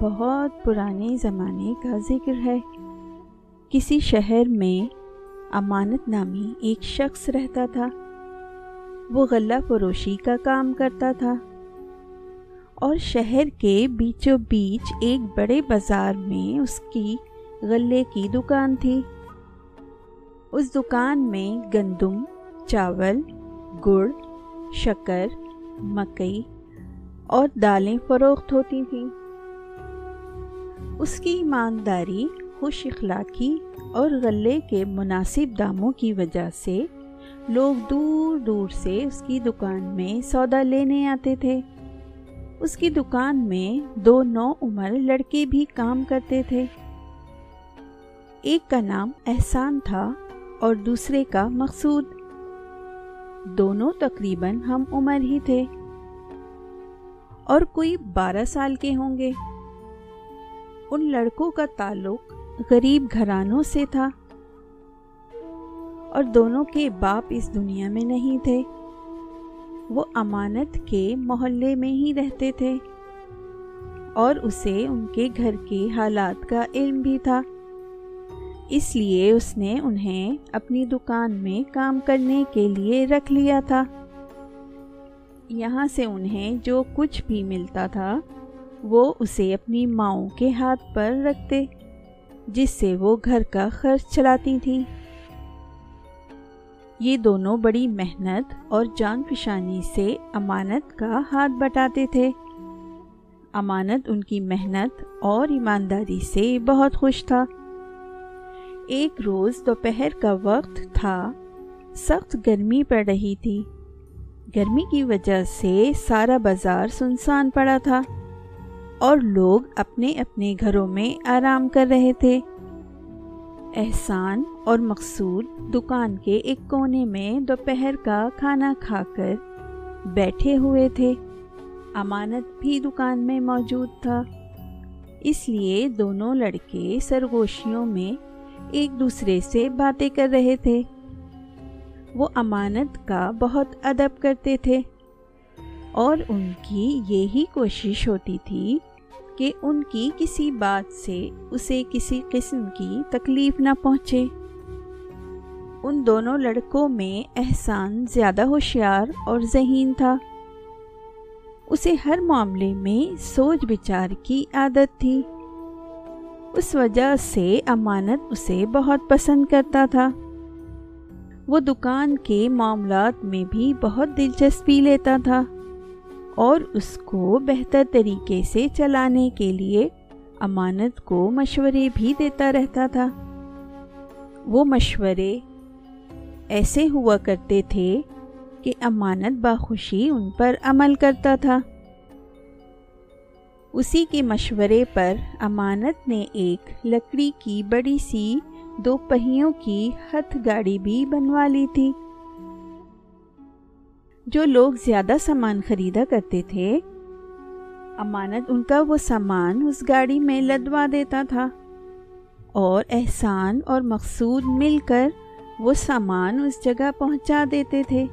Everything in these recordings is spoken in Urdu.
بہت پرانے زمانے کا ذکر ہے۔ کسی شہر میں امانت نامی ایک شخص رہتا تھا۔ وہ غلہ فروشی کا کام کرتا تھا۔ اور شہر کے بیچوں بیچ ایک بڑے بازار میں اس کی غلے کی دکان تھی۔ اس دکان میں گندم، چاول، گڑ، شکر، مکئی اور دالیں فروخت ہوتی تھیں۔ اس کی ایمانداری، خوش اخلاقی اور غلے کے مناسب داموں کی وجہ سے لوگ دور دور سے اس کی دکان میں سودا لینے آتے تھے۔ اس کی دکان میں دو نو عمر لڑکے بھی کام کرتے تھے۔ ایک کا نام احسان تھا اور دوسرے کا مقصود۔ دونوں تقریباً ہم عمر ہی تھے۔ اور کوئی بارہ سال کے ہوں گے۔ ان لڑکوں کا تعلق غریب گھرانوں سے تھا اور دونوں کے باپ اس دنیا میں نہیں تھے۔ وہ امانت کے محلے میں ہی رہتے تھے اور اسے ان کے گھر کے حالات کا علم بھی تھا۔ اس لیے اس نے انہیں اپنی دکان میں کام کرنے کے لیے رکھ لیا تھا۔ یہاں سے انہیں جو کچھ بھی ملتا تھا وہ اسے اپنی ماؤں کے ہاتھ پر رکھتے، جس سے وہ گھر کا خرچ چلاتی تھیں۔ یہ دونوں بڑی محنت اور جان فشانی سے امانت کا ہاتھ بٹاتے تھے۔ امانت ان کی محنت اور ایمانداری سے بہت خوش تھا۔ ایک روز دوپہر کا وقت تھا، سخت گرمی پڑ رہی تھی۔ گرمی کی وجہ سے سارا بازار سنسان پڑا تھا۔ اور لوگ اپنے اپنے گھروں میں آرام کر رہے تھے۔ احسان اور مقصود دکان کے ایک کونے میں دوپہر کا کھانا کھا کر بیٹھے ہوئے تھے۔ امانت بھی دکان میں موجود تھا۔ اس لیے دونوں لڑکے سرگوشیوں میں ایک دوسرے سے باتیں کر رہے تھے۔ وہ امانت کا بہت ادب کرتے تھے۔ اور ان کی یہی کوشش ہوتی تھی کہ ان کی کسی بات سے اسے کسی قسم کی تکلیف نہ پہنچے۔ ان دونوں لڑکوں میں احسان زیادہ ہوشیار اور ذہین تھا۔ اسے ہر معاملے میں سوچ بچار کی عادت تھی۔ اس وجہ سے امانت اسے بہت پسند کرتا تھا۔ وہ دکان کے معاملات میں بھی بہت دلچسپی لیتا تھا۔ اور اس کو بہتر طریقے سے چلانے کے لیے امانت کو مشورے بھی دیتا رہتا تھا۔ وہ مشورے ایسے ہوا کرتے تھے کہ امانت باخوشی ان پر عمل کرتا تھا۔ اسی کے مشورے پر امانت نے ایک لکڑی کی بڑی سی دو پہیوں کی ہتھ گاڑی بھی بنوا لی تھی۔ جو لوگ زیادہ سامان خریدا کرتے تھے، امانت ان کا وہ سامان اس گاڑی میں لدوا دیتا تھا۔ اور احسان اور مقصود مل کر وہ سامان اس جگہ پہنچا دیتے تھے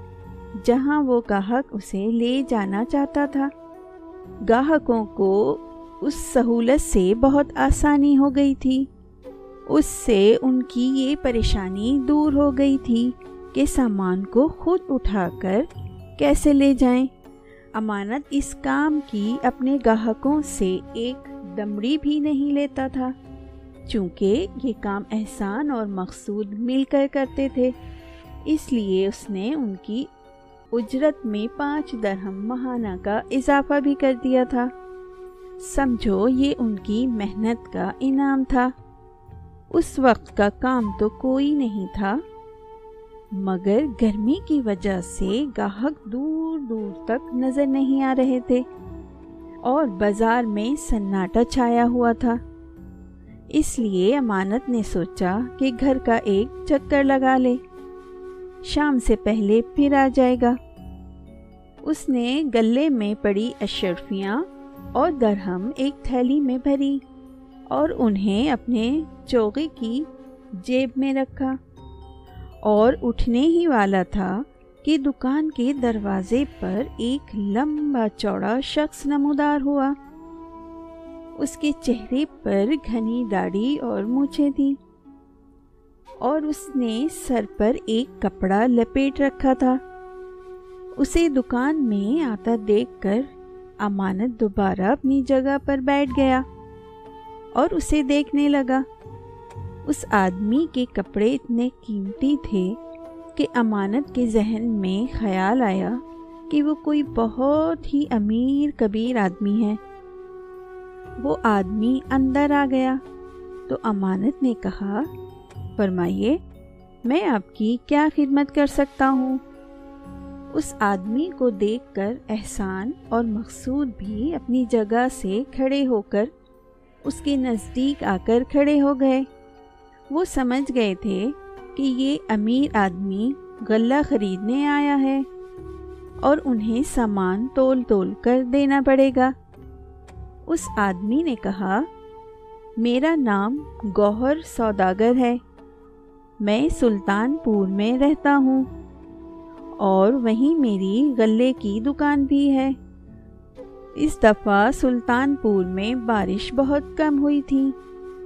جہاں وہ گاہک اسے لے جانا چاہتا تھا۔ گاہکوں کو اس سہولت سے بہت آسانی ہو گئی تھی۔ اس سے ان کی یہ پریشانی دور ہو گئی تھی کہ سامان کو خود اٹھا کر کیسے لے جائیں؟ امانت اس کام کی اپنے گاہکوں سے ایک دمڑی بھی نہیں لیتا تھا۔ چونکہ یہ کام احسان اور مقصود مل کر کرتے تھے، اس لیے اس نے ان کی اجرت میں پانچ درہم ماہانہ کا اضافہ بھی کر دیا تھا۔ سمجھو، یہ ان کی محنت کا انعام تھا۔ اس وقت کا کام تو کوئی نہیں تھا۔ مگر گرمی کی وجہ سے گاہک دور دور تک نظر نہیں آ رہے تھے اور بازار میں سناٹا چھایا ہوا تھا۔ اس لیے امانت نے سوچا کہ گھر کا ایک چکر لگا لے۔ شام سے پہلے پھر آ جائے گا۔ اس نے گلے میں پڑی اشرفیاں اور درہم ایک تھیلی میں بھری اور انہیں اپنے چوغے کی جیب میں رکھا۔ اور اٹھنے ہی والا تھا کہ دکان کے دروازے پر ایک لمبا چوڑا شخص نمودار ہوا۔ اس کے چہرے پر گھنی داڑھی اور مونچھیں تھیں۔ اور اس نے سر پر ایک کپڑا لپیٹ رکھا تھا۔ اسے دکان میں آتا دیکھ کر امانت دوبارہ اپنی جگہ پر بیٹھ گیا اور اسے دیکھنے لگا۔ اس آدمی کے کپڑے اتنے قیمتی تھے کہ امانت کے ذہن میں خیال آیا کہ وہ کوئی بہت ہی امیر کبیر آدمی ہے۔ وہ آدمی اندر آ گیا تو امانت نے کہا، فرمائیے، میں آپ کی کیا خدمت کر سکتا ہوں؟ اس آدمی کو دیکھ کر احسان اور مقصود بھی اپنی جگہ سے کھڑے ہو کر اس کے نزدیک آ کر کھڑے ہو گئے۔ وہ سمجھ گئے تھے کہ یہ امیر آدمی غلہ خریدنے آیا ہے اور انہیں سامان تول تول کر دینا پڑے گا۔ اس آدمی نے کہا، میرا نام گوہر سوداگر ہے۔ میں سلطان پور میں رہتا ہوں اور وہیں میری غلے کی دکان بھی ہے۔ اس دفعہ سلطان پور میں بارش بہت کم ہوئی تھی۔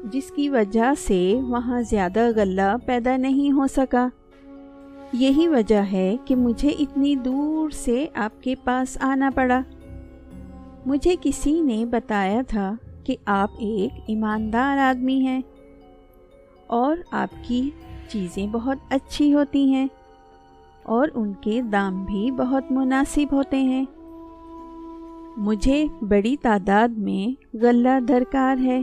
جس کی وجہ سے وہاں زیادہ غلہ پیدا نہیں ہو سکا۔ یہی وجہ ہے کہ مجھے اتنی دور سے آپ کے پاس آنا پڑا۔ مجھے کسی نے بتایا تھا کہ آپ ایک ایماندار آدمی ہیں اور آپ کی چیزیں بہت اچھی ہوتی ہیں اور ان کے دام بھی بہت مناسب ہوتے ہیں۔ مجھے بڑی تعداد میں غلہ درکار ہے۔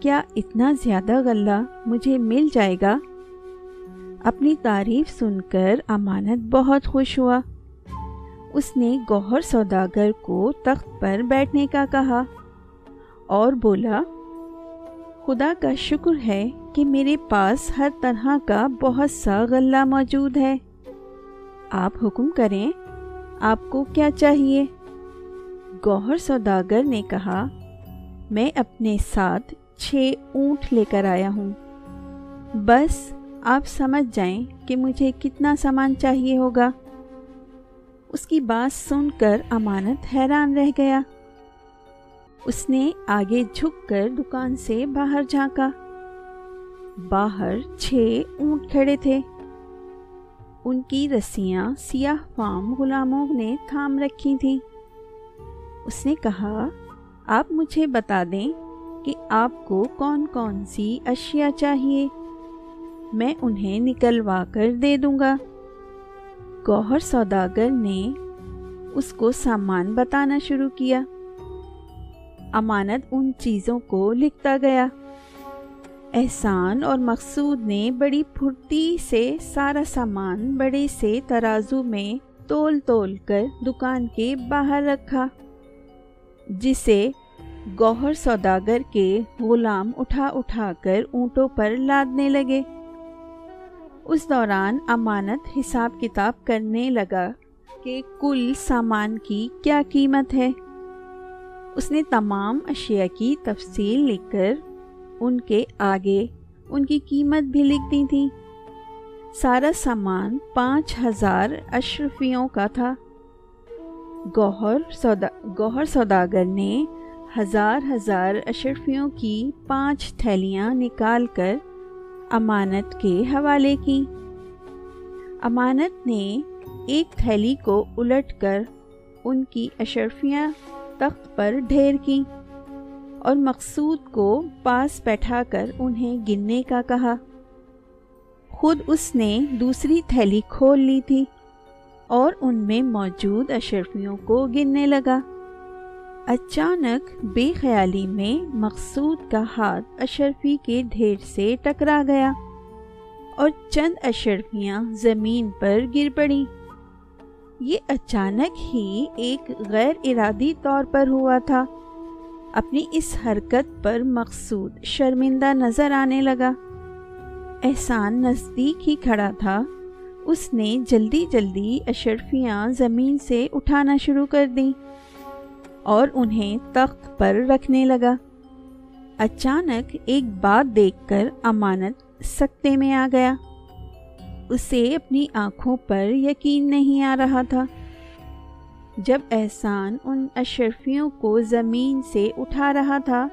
کیا اتنا زیادہ غلہ مجھے مل جائے گا؟ اپنی تعریف سن کر امانت بہت خوش ہوا۔ اس نے گوہر سوداگر کو تخت پر بیٹھنے کا کہا اور بولا، خدا کا شکر ہے کہ میرے پاس ہر طرح کا بہت سا غلہ موجود ہے۔ آپ حکم کریں، آپ کو کیا چاہیے؟ گوہر سوداگر نے کہا، میں اپنے ساتھ چھ اونٹ لے کر آیا ہوں۔ بس، آپ سمجھ جائیں کہ مجھے کتنا سامان چاہیے ہوگا۔ اس کی بات سن کر امانت حیران رہ گیا۔ اس نے آگے جھک کر دکان سے باہر جھانکا۔ باہر چھ اونٹ کھڑے تھے۔ ان کی رسیاں سیاہ فام غلاموں نے تھام رکھی تھیں۔ اس نے کہا، آپ مجھے بتا دیں کہ آپ کو کون کون سی اشیاء چاہیے؟ میں انہیں نکلوا کر دے دوں گا۔ گوہر سوداگر نے اس کو سامان بتانا شروع کیا۔ امانت ان چیزوں کو لکھتا گیا۔ احسان اور مقصود نے بڑی پھرتی سے سارا سامان بڑے سے ترازو میں تول تول کر دکان کے باہر رکھا، جسے گوہر سوداگر کے غلام اٹھا اٹھا کر اونٹوں پر لادنے لگے۔ اس دوران امانت حساب کتاب کرنے لگا کہ کل سامان کی کیا قیمت ہے۔ اس نے تمام اشیاء کی تفصیل لکھ کر ان کے آگے ان کی قیمت بھی لکھ دی تھی۔ سارا سامان پانچ ہزار اشرفیوں کا تھا۔ گوہر سودا، گوہر سوداگر نے ہزار ہزار اشرفیوں کی پانچ تھیلیاں نکال کر امانت کے حوالے کی۔ امانت نے ایک تھیلی کو الٹ کر ان کی اشرفیاں تخت پر ڈھیر کی اور مقصود کو پاس بیٹھا کر انہیں گننے کا کہا۔ خود اس نے دوسری تھیلی کھول لی تھی اور ان میں موجود اشرفیوں کو گننے لگا۔ اچانک بے خیالی میں مقصود کا ہاتھ اشرفی کے ڈھیر سے ٹکرا گیا اور چند اشرفیاں زمین پر گر پڑی یہ اچانک ہی ایک غیر ارادی طور پر ہوا تھا۔ اپنی اس حرکت پر مقصود شرمندہ نظر آنے لگا۔ احسان نزدیک ہی کھڑا تھا۔ اس نے جلدی جلدی اشرفیاں زمین سے اٹھانا شروع کر دیں۔ اور انہیں تخت پر رکھنے لگا۔ اچانک ایک بات دیکھ کر امانت سکتے میں آ گیا۔ اسے اپنی آنکھوں پر یقین نہیں آ رہا تھا۔ جب احسان ان اشرفیوں کو زمین سے اٹھا رہا تھا،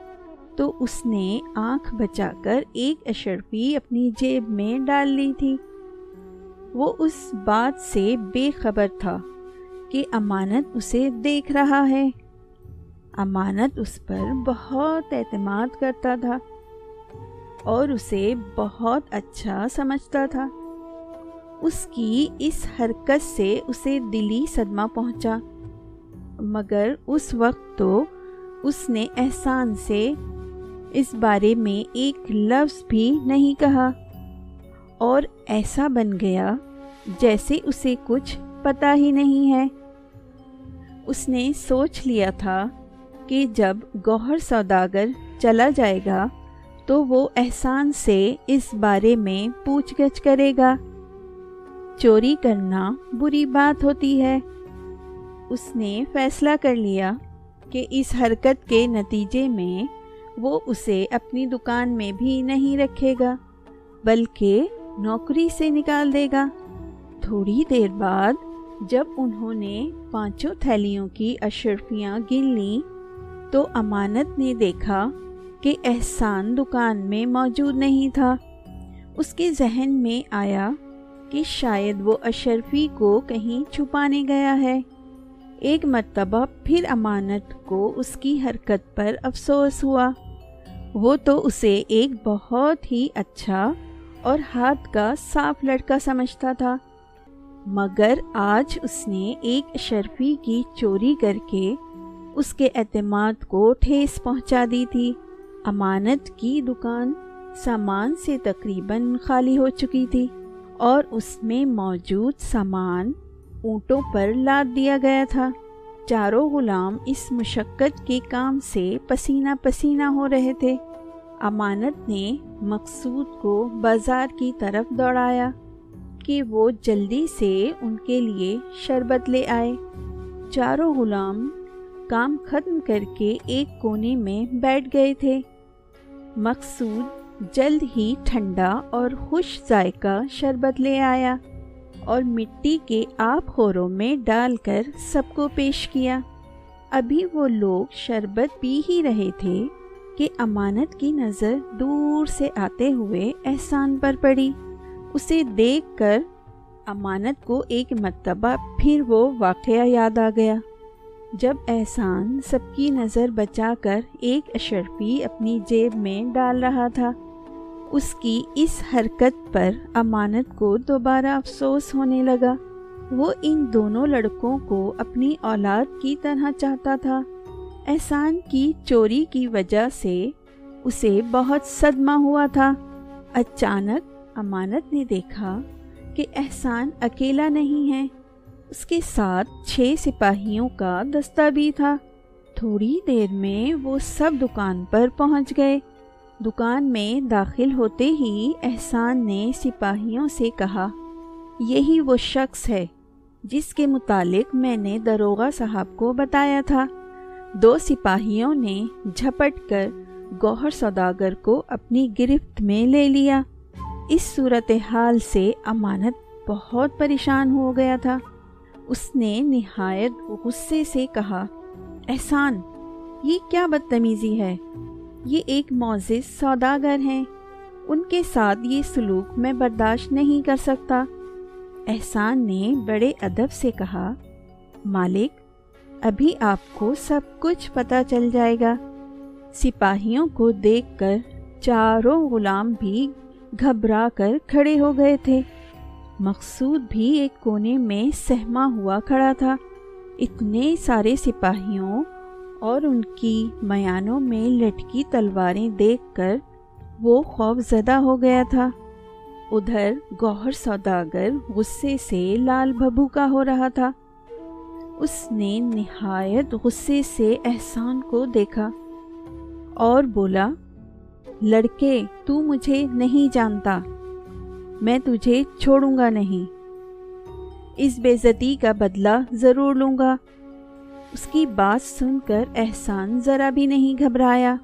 تو اس نے آنکھ بچا کر ایک اشرفی اپنی جیب میں ڈال لی تھی۔ وہ اس بات سے بے خبر تھا کہ امانت اسے دیکھ رہا ہے۔ امانت اس پر بہت اعتماد کرتا تھا اور اسے بہت اچھا سمجھتا تھا۔ اس کی اس حرکت سے اسے دلی صدمہ پہنچا، مگر اس وقت تو اس نے احسان سے اس بارے میں ایک لفظ بھی نہیں کہا اور ایسا بن گیا جیسے اسے کچھ پتا ہی نہیں ہے۔ اس نے سوچ لیا تھا کہ جب گوہر سوداگر چلا جائے گا تو وہ احسان سے اس بارے میں پوچھ گچھ کرے گا۔ چوری کرنا بری بات ہوتی ہے۔ اس نے فیصلہ کر لیا کہ اس حرکت کے نتیجے میں وہ اسے اپنی دکان میں بھی نہیں رکھے گا، بلکہ نوکری سے نکال دے گا۔ تھوڑی دیر بعد جب انہوں نے پانچوں تھیلیوں کی اشرفیاں گن لیں تو امانت نے دیکھا کہ احسان دکان میں موجود نہیں تھا۔ اس کے ذہن میں آیا کہ شاید وہ اشرفی کو کہیں چھپانے گیا ہے۔ ایک مرتبہ پھر امانت کو اس کی حرکت پر افسوس ہوا۔ وہ تو اسے ایک بہت ہی اچھا اور ہاتھ کا صاف لڑکا سمجھتا تھا۔ مگر آج اس نے ایک اشرفی کی چوری کر کے اس کے اعتماد کو ٹھیس پہنچا دی تھی۔ امانت کی دکان سامان سے تقریباً خالی ہو چکی تھی اور اس میں موجود سامان اونٹوں پر لاد دیا گیا تھا۔ چاروں غلام اس مشقت کے کام سے پسینہ پسینہ ہو رہے تھے۔ امانت نے مقصود کو بازار کی طرف دوڑایا کہ وہ جلدی سے ان کے لیے شربت لے آئے۔ چاروں غلام کام ختم کر کے ایک کونے میں بیٹھ گئے تھے۔ مقصود جلد ہی ٹھنڈا اور خوش ذائقہ شربت لے آیا اور مٹی کے آپ خوروں میں ڈال کر سب کو پیش کیا۔ ابھی وہ لوگ شربت پی ہی رہے تھے کہ امانت کی نظر دور سے آتے ہوئے احسان پر پڑی۔ اسے دیکھ کر امانت کو ایک مرتبہ پھر وہ واقعہ یاد آ گیا۔ جب احسان سب کی نظر بچا کر ایک اشرفی اپنی جیب میں ڈال رہا تھا، اس کی اس حرکت پر امانت کو دوبارہ افسوس ہونے لگا۔ وہ ان دونوں لڑکوں کو اپنی اولاد کی طرح چاہتا تھا۔ احسان کی چوری کی وجہ سے اسے بہت صدمہ ہوا تھا۔ اچانک امانت نے دیکھا کہ احسان اکیلا نہیں ہے۔ اس کے ساتھ چھ سپاہیوں کا دستہ بھی تھا۔ تھوڑی دیر میں وہ سب دکان پر پہنچ گئے۔ دکان میں داخل ہوتے ہی احسان نے سپاہیوں سے کہا، یہی وہ شخص ہے جس کے متعلق میں نے دروغہ صاحب کو بتایا تھا۔ دو سپاہیوں نے جھپٹ کر گوہر سوداگر کو اپنی گرفت میں لے لیا۔ اس صورتحال سے امانت بہت پریشان ہو گیا تھا۔ اس نے نہایت غصے سے کہا، احسان، یہ کیا بدتمیزی ہے؟ یہ ایک معزز سوداگر ہیں۔ ان کے ساتھ یہ سلوک میں برداشت نہیں کر سکتا۔ احسان نے بڑے ادب سے کہا، مالک، ابھی آپ کو سب کچھ پتہ چل جائے گا۔ سپاہیوں کو دیکھ کر چاروں غلام بھی گھبرا کر کھڑے ہو گئے تھے۔ مقصود بھی ایک کونے میں سہما ہوا کھڑا تھا۔ اتنے سارے سپاہیوں اور ان کی میانوں میں لٹکی تلواریں دیکھ کر وہ خوف زدہ ہو گیا تھا۔ ادھر گوہر سوداگر غصے سے لال بھبو کا ہو رہا تھا۔ اس نے نہایت غصے سے احسان کو دیکھا اور بولا، لڑکے، تو مجھے نہیں جانتا۔ میں تجھے چھوڑوں گا نہیں۔ اس بےزتی کا بدلہ ضرور لوں گا۔ اس کی بات سن کر احسان ذرا بھی نہیں گھبرایا۔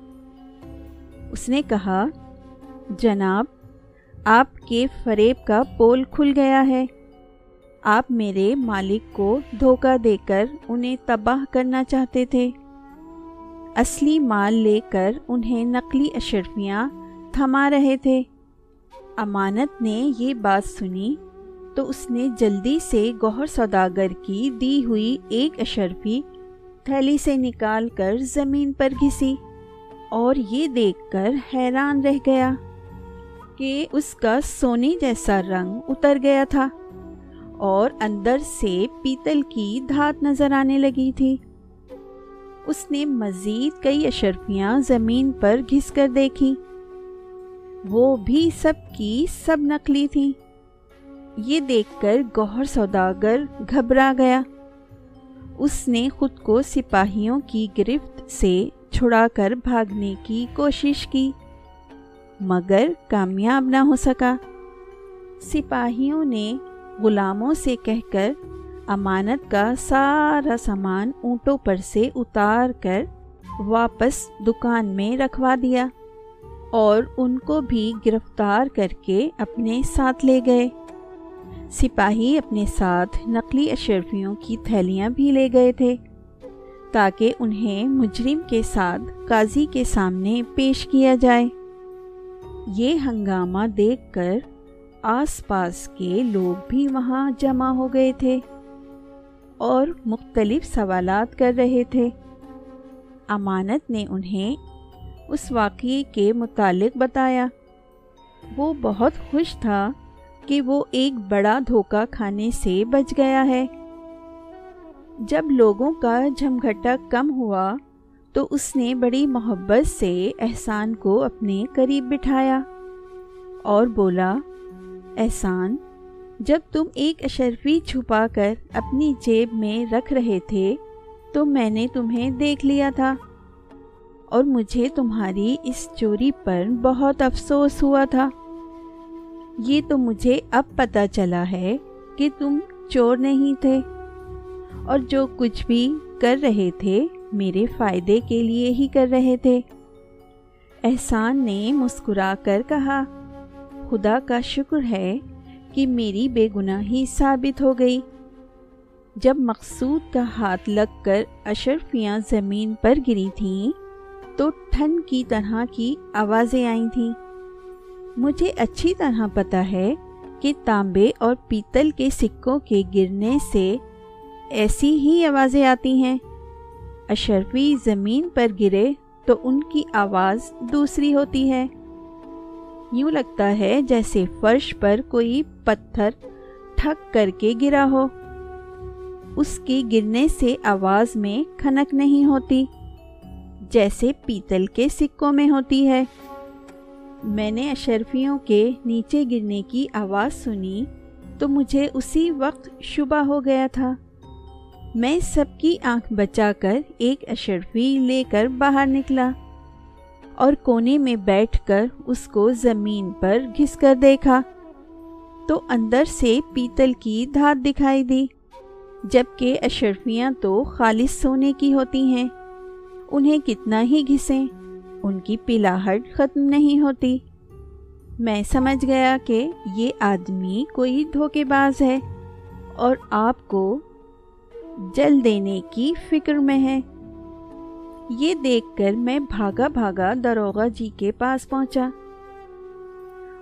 اس نے کہا، جناب، آپ کے فریب کا پول کھل گیا ہے۔ آپ میرے مالک کو دھوکہ دے کر انہیں تباہ کرنا چاہتے تھے۔ اصلی مال لے کر انہیں نقلی اشرفیاں تھما رہے تھے۔ امانت نے یہ بات سنی تو اس نے جلدی سے گوہر سوداگر کی دی ہوئی ایک اشرفی تھیلی سے نکال کر زمین پر گھسی اور یہ دیکھ کر حیران رہ گیا کہ اس کا سونے جیسا رنگ اتر گیا تھا اور اندر سے پیتل کی دھات نظر آنے لگی تھی۔ اس نے مزید کئی اشرفیاں زمین پر گھس کر دیکھی۔ وہ بھی سب کی سب نقلی تھیں۔ یہ دیکھ کر گوہر سوداگر گھبرا گیا۔ اس نے خود کو سپاہیوں کی گرفت سے چھڑا کر بھاگنے کی کوشش کی، مگر کامیاب نہ ہو سکا۔ سپاہیوں نے غلاموں سے کہہ کر امانت کا سارا سامان اونٹوں پر سے اتار کر واپس دکان میں رکھوا دیا۔ اور ان کو بھی گرفتار کر کے اپنے ساتھ لے گئے۔ سپاہی اپنے ساتھ نقلی اشرفیوں کی تھیلیاں بھی لے گئے تھے، تاکہ انہیں مجرم کے ساتھ قاضی کے سامنے پیش کیا جائے۔ یہ ہنگامہ دیکھ کر آس پاس کے لوگ بھی وہاں جمع ہو گئے تھے اور مختلف سوالات کر رہے تھے۔ امانت نے انہیں اس واقعے کے متعلق بتایا۔ وہ بہت خوش تھا کہ وہ ایک بڑا دھوکہ کھانے سے بچ گیا ہے۔ جب لوگوں کا جھمگھٹا کم ہوا تو اس نے بڑی محبت سے احسان کو اپنے قریب بٹھایا اور بولا، احسان، جب تم ایک اشرفی چھپا کر اپنی جیب میں رکھ رہے تھے تو میں نے تمہیں دیکھ لیا تھا۔ اور مجھے تمہاری اس چوری پر بہت افسوس ہوا تھا۔ یہ تو مجھے اب پتہ چلا ہے کہ تم چور نہیں تھے اور جو کچھ بھی کر رہے تھے میرے فائدے کے لیے ہی کر رہے تھے۔ احسان نے مسکرا کر کہا، خدا کا شکر ہے کہ میری بے گناہی ثابت ہو گئی۔ جب مقصود کا ہاتھ لگ کر اشرفیاں زمین پر گری تھیں تو ٹھن کی طرح کی آوازیں آئی تھیں۔ مجھے اچھی طرح پتا ہے کہ تانبے اور پیتل کے سکوں کے گرنے سے ایسی ہی آوازیں آتی ہیں۔ اشرفی زمین پر گرے تو ان کی آواز دوسری ہوتی ہے۔ یوں لگتا ہے جیسے فرش پر کوئی پتھر ٹھک کر کے گرا ہو۔ اس کے گرنے سے آواز میں کھنک نہیں ہوتی۔ جیسے پیتل کے سکوں میں ہوتی ہے۔ میں نے اشرفیوں کے نیچے گرنے کی آواز سنی تو مجھے اسی وقت شبہ ہو گیا تھا۔ میں سب کی آنکھ بچا کر ایک اشرفی لے کر باہر نکلا اور کونے میں بیٹھ کر اس کو زمین پر گھس کر دیکھا۔ تو اندر سے پیتل کی دھات دکھائی دی، جبکہ اشرفیاں تو خالص سونے کی ہوتی ہیں۔ انہیں کتنا ہی گھسیں، ان کی پلاہٹ ختم نہیں ہوتی۔ میں سمجھ گیا کہ یہ آدمی کوئی دھوکے باز ہے اور آپ کو جل دینے کی فکر میں ہے۔ یہ دیکھ کر میں بھاگا بھاگا دروغہ جی کے پاس پہنچا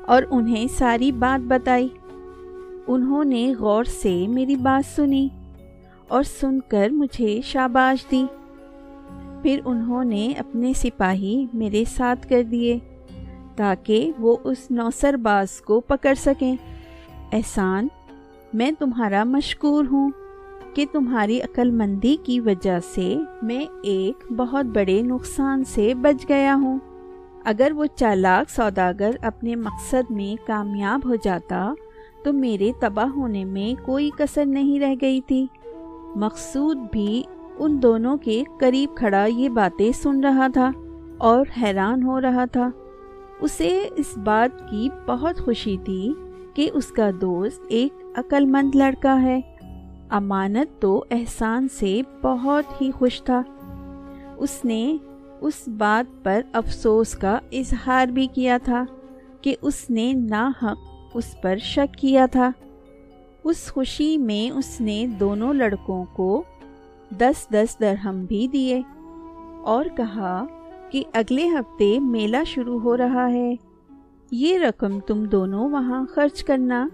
اور انہیں ساری بات بتائی۔ انہوں نے غور سے میری بات سنی اور سن کر مجھے شاباش دی۔ پھر انہوں نے اپنے سپاہی میرے ساتھ کر دیے تاکہ وہ اس نوسر باز کو پکڑ سکیں۔ احسان، میں تمہارا مشکور ہوں کہ تمہاری عقل مندی کی وجہ سے میں ایک بہت بڑے نقصان سے بچ گیا ہوں۔ اگر وہ چالاک سوداگر اپنے مقصد میں کامیاب ہو جاتا تو میرے تباہ ہونے میں کوئی کسر نہیں رہ گئی تھی۔ مقصود بھی ان دونوں کے قریب کھڑا یہ باتیں سن رہا تھا اور حیران ہو رہا تھا۔ اسے اس بات کی بہت خوشی تھی کہ اس کا دوست ایک عقل مند لڑکا ہے۔ امانت تو احسان سے بہت ہی خوش تھا۔ اس نے اس بات پر افسوس کا اظہار بھی کیا تھا کہ اس نے ناحق اس پر شک کیا تھا۔ اس خوشی میں اس نے دونوں لڑکوں کو دس دس درہم بھی دیے۔ اور کہا کہ اگلے ہفتے میلہ شروع ہو رہا ہے۔ یہ رقم تم دونوں وہاں خرچ کرنا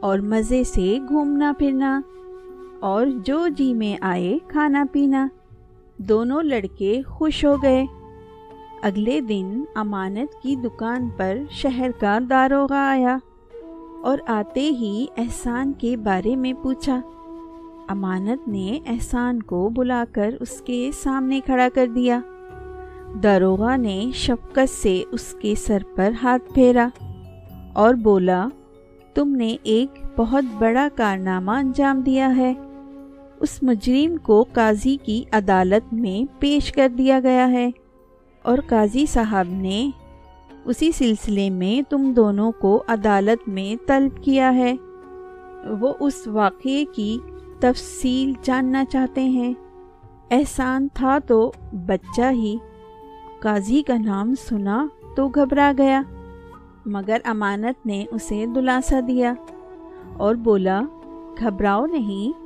اور مزے سے گھومنا پھرنا اور جو جی میں آئے کھانا پینا۔ دونوں لڑکے خوش ہو گئے۔ اگلے دن امانت کی دکان پر شہر کا داروغہ آیا اور آتے ہی احسان کے بارے میں پوچھا۔ امانت نے احسان کو بلا کر اس کے سامنے کھڑا کر دیا۔ داروغہ نے شفقت سے اس کے سر پر ہاتھ پھیرا اور بولا، تم نے ایک بہت بڑا کارنامہ انجام دیا ہے۔ اس مجرم کو قاضی کی عدالت میں پیش کر دیا گیا ہے۔ اور قاضی صاحب نے اسی سلسلے میں تم دونوں کو عدالت میں طلب کیا ہے۔ وہ اس واقعے کی تفصیل جاننا چاہتے ہیں۔ احسان تھا تو بچہ ہی۔ قاضی کا نام سنا تو گھبرا گیا، مگر امانت نے اسے دلاسا دیا اور بولا، گھبراؤ نہیں،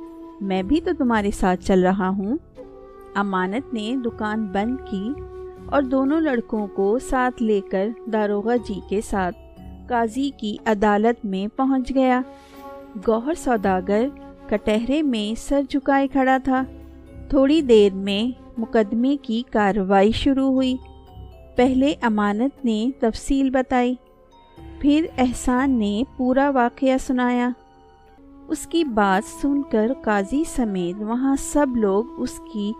میں بھی تو تمہارے ساتھ چل رہا ہوں۔ امانت نے دکان بند کی اور دونوں لڑکوں کو ساتھ لے کر داروغہ جی کے ساتھ قاضی کی عدالت میں پہنچ گیا۔ گوہر سوداگر کٹہرے میں سر جھکائے کھڑا تھا۔ تھوڑی دیر میں مقدمے کی کارروائی شروع ہوئی۔ پہلے امانت نے تفصیل بتائی۔ پھر احسان نے پورا واقعہ سنایا۔ اس کی بات سن کر قاضی سمیت وہاں سب لوگ اس کی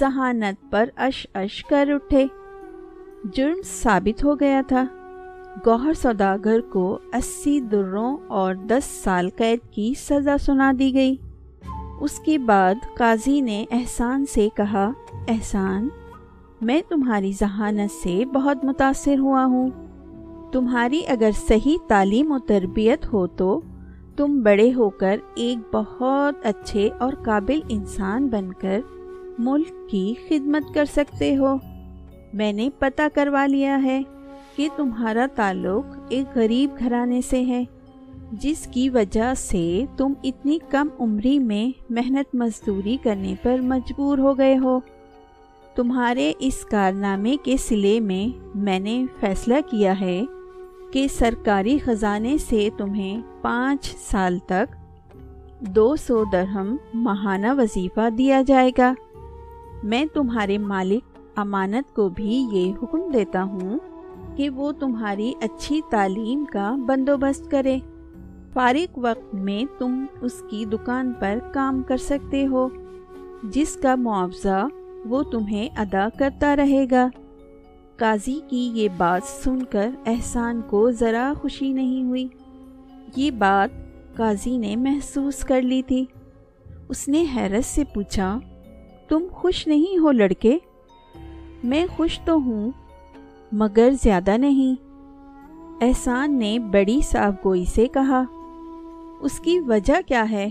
ذہانت پر اش اش کر اٹھے۔ جرم ثابت ہو گیا تھا۔ گوہر سوداگر کو اسی دروں اور دس سال قید کی سزا سنا دی گئی۔ اس کے بعد قاضی نے احسان سے کہا، احسان، میں تمہاری ذہانت سے بہت متاثر ہوا ہوں۔ تمہاری اگر صحیح تعلیم و تربیت ہو تو تم بڑے ہو کر ایک بہت اچھے اور قابل انسان بن کر ملک کی خدمت کر سکتے ہو۔ میں نے پتہ کروا لیا ہے۔ کہ تمہارا تعلق ایک غریب گھرانے سے ہے، جس کی وجہ سے تم اتنی کم عمری میں محنت مزدوری کرنے پر مجبور ہو گئے ہو۔ تمہارے اس کارنامے کے سلے میں میں نے فیصلہ کیا ہے کہ سرکاری خزانے سے تمہیں پانچ سال تک دو سو درہم ماہانہ وظیفہ دیا جائے گا۔ میں تمہارے مالک امانت کو بھی یہ حکم دیتا ہوں کہ وہ تمہاری اچھی تعلیم کا بندوبست کرے۔ فارغ وقت میں تم اس کی دکان پر کام کر سکتے ہو۔ جس کا معاوضہ وہ تمہیں ادا کرتا رہے گا۔ قاضی کی یہ بات سن کر احسان کو ذرا خوشی نہیں ہوئی۔ یہ بات قاضی نے محسوس کر لی تھی۔ اس نے حیرت سے پوچھا، تم خوش نہیں ہو لڑکے؟ میں خوش تو ہوں مگر زیادہ نہیں۔ احسان نے بڑی صاف گوئی سے کہا، اس کی وجہ کیا ہے؟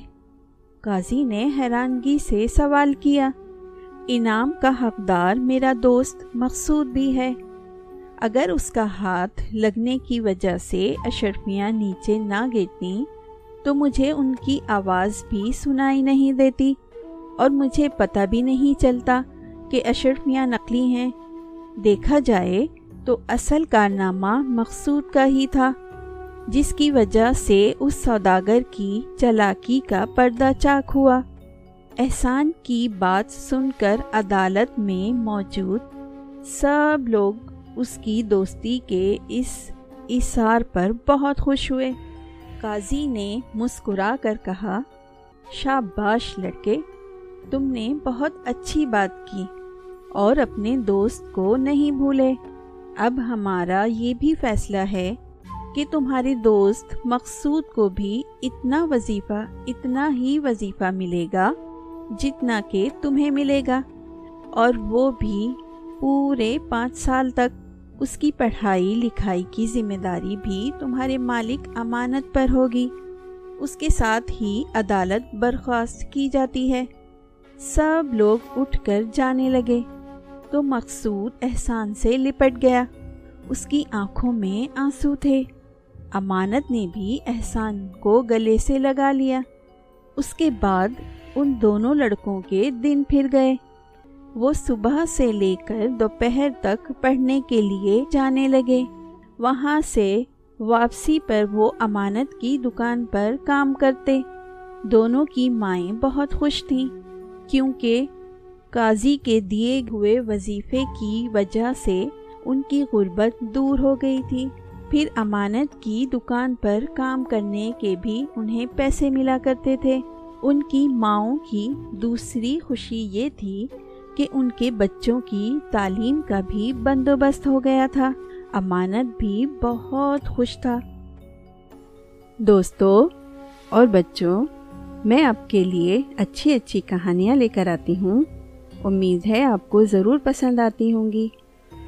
قاضی نے حیرانگی سے سوال کیا، انعام کا حقدار میرا دوست مقصود بھی ہے۔ اگر اس کا ہاتھ لگنے کی وجہ سے اشرفیاں نیچے نہ گرتی، تو مجھے ان کی آواز بھی سنائی نہیں دیتی اور مجھے پتہ بھی نہیں چلتا کہ اشرفیاں نقلی ہیں۔ دیکھا جائے تو اصل کارنامہ مقصود کا ہی تھا، جس کی وجہ سے اس سوداگر کی چلاکی کا پردہ چاک ہوا۔ احسان کی بات سن کر عدالت میں موجود سب لوگ اس کی دوستی کے اس اثار پر بہت خوش ہوئے۔ قاضی نے مسکرا کر کہا، شاباش لڑکے، تم نے بہت اچھی بات کی اور اپنے دوست کو نہیں بھولے۔ اب ہمارا یہ بھی فیصلہ ہے کہ تمہاری دوست مقصود کو بھی اتنا وظیفہ، اتنا ہی وظیفہ ملے گا جتنا کہ تمہیں ملے گا۔ اور وہ بھی پورے پانچ سال تک اس کی پڑھائی لکھائی کی ذمہ داری بھی تمہارے مالک امانت پر ہوگی۔ اس کے ساتھ ہی عدالت برخواست کی جاتی ہے۔ سب لوگ اٹھ کر جانے لگے۔ تو مقصود احسان سے لپٹ گیا۔ اس کی آنکھوں میں آنسو تھے۔ امانت نے بھی احسان کو گلے سے لگا لیا۔ اس کے بعد ان دونوں لڑکوں کے دن پھر گئے۔ وہ صبح سے لے کر دوپہر تک پڑھنے کے لیے جانے لگے۔ وہاں سے واپسی پر وہ امانت کی دکان پر کام کرتے۔ دونوں کی مائیں بہت خوش تھیں، کیونکہ قاضی کے دیے ہوئے وظیفے کی وجہ سے ان کی غربت دور ہو گئی تھی۔ پھر امانت کی دکان پر کام کرنے کے بھی انہیں پیسے ملا کرتے تھے۔ ان کی ماؤں کی دوسری خوشی یہ تھی کہ ان کے بچوں کی تعلیم کا بھی بندوبست ہو گیا تھا۔ امانت بھی بہت خوش تھا۔ دوستو اور بچوں، میں آپ کے لیے اچھی اچھی کہانیاں لے کر آتی ہوں۔ امید ہے آپ کو ضرور پسند آتی ہوں گی۔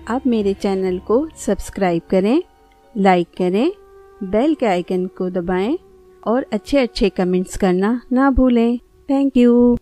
آپ میرے چینل کو سبسکرائب کریں، لائک کریں، بیل کے آئیکن کو دبائیں اور اچھے اچھے کمنٹس کرنا نہ بھولیں۔ Thank you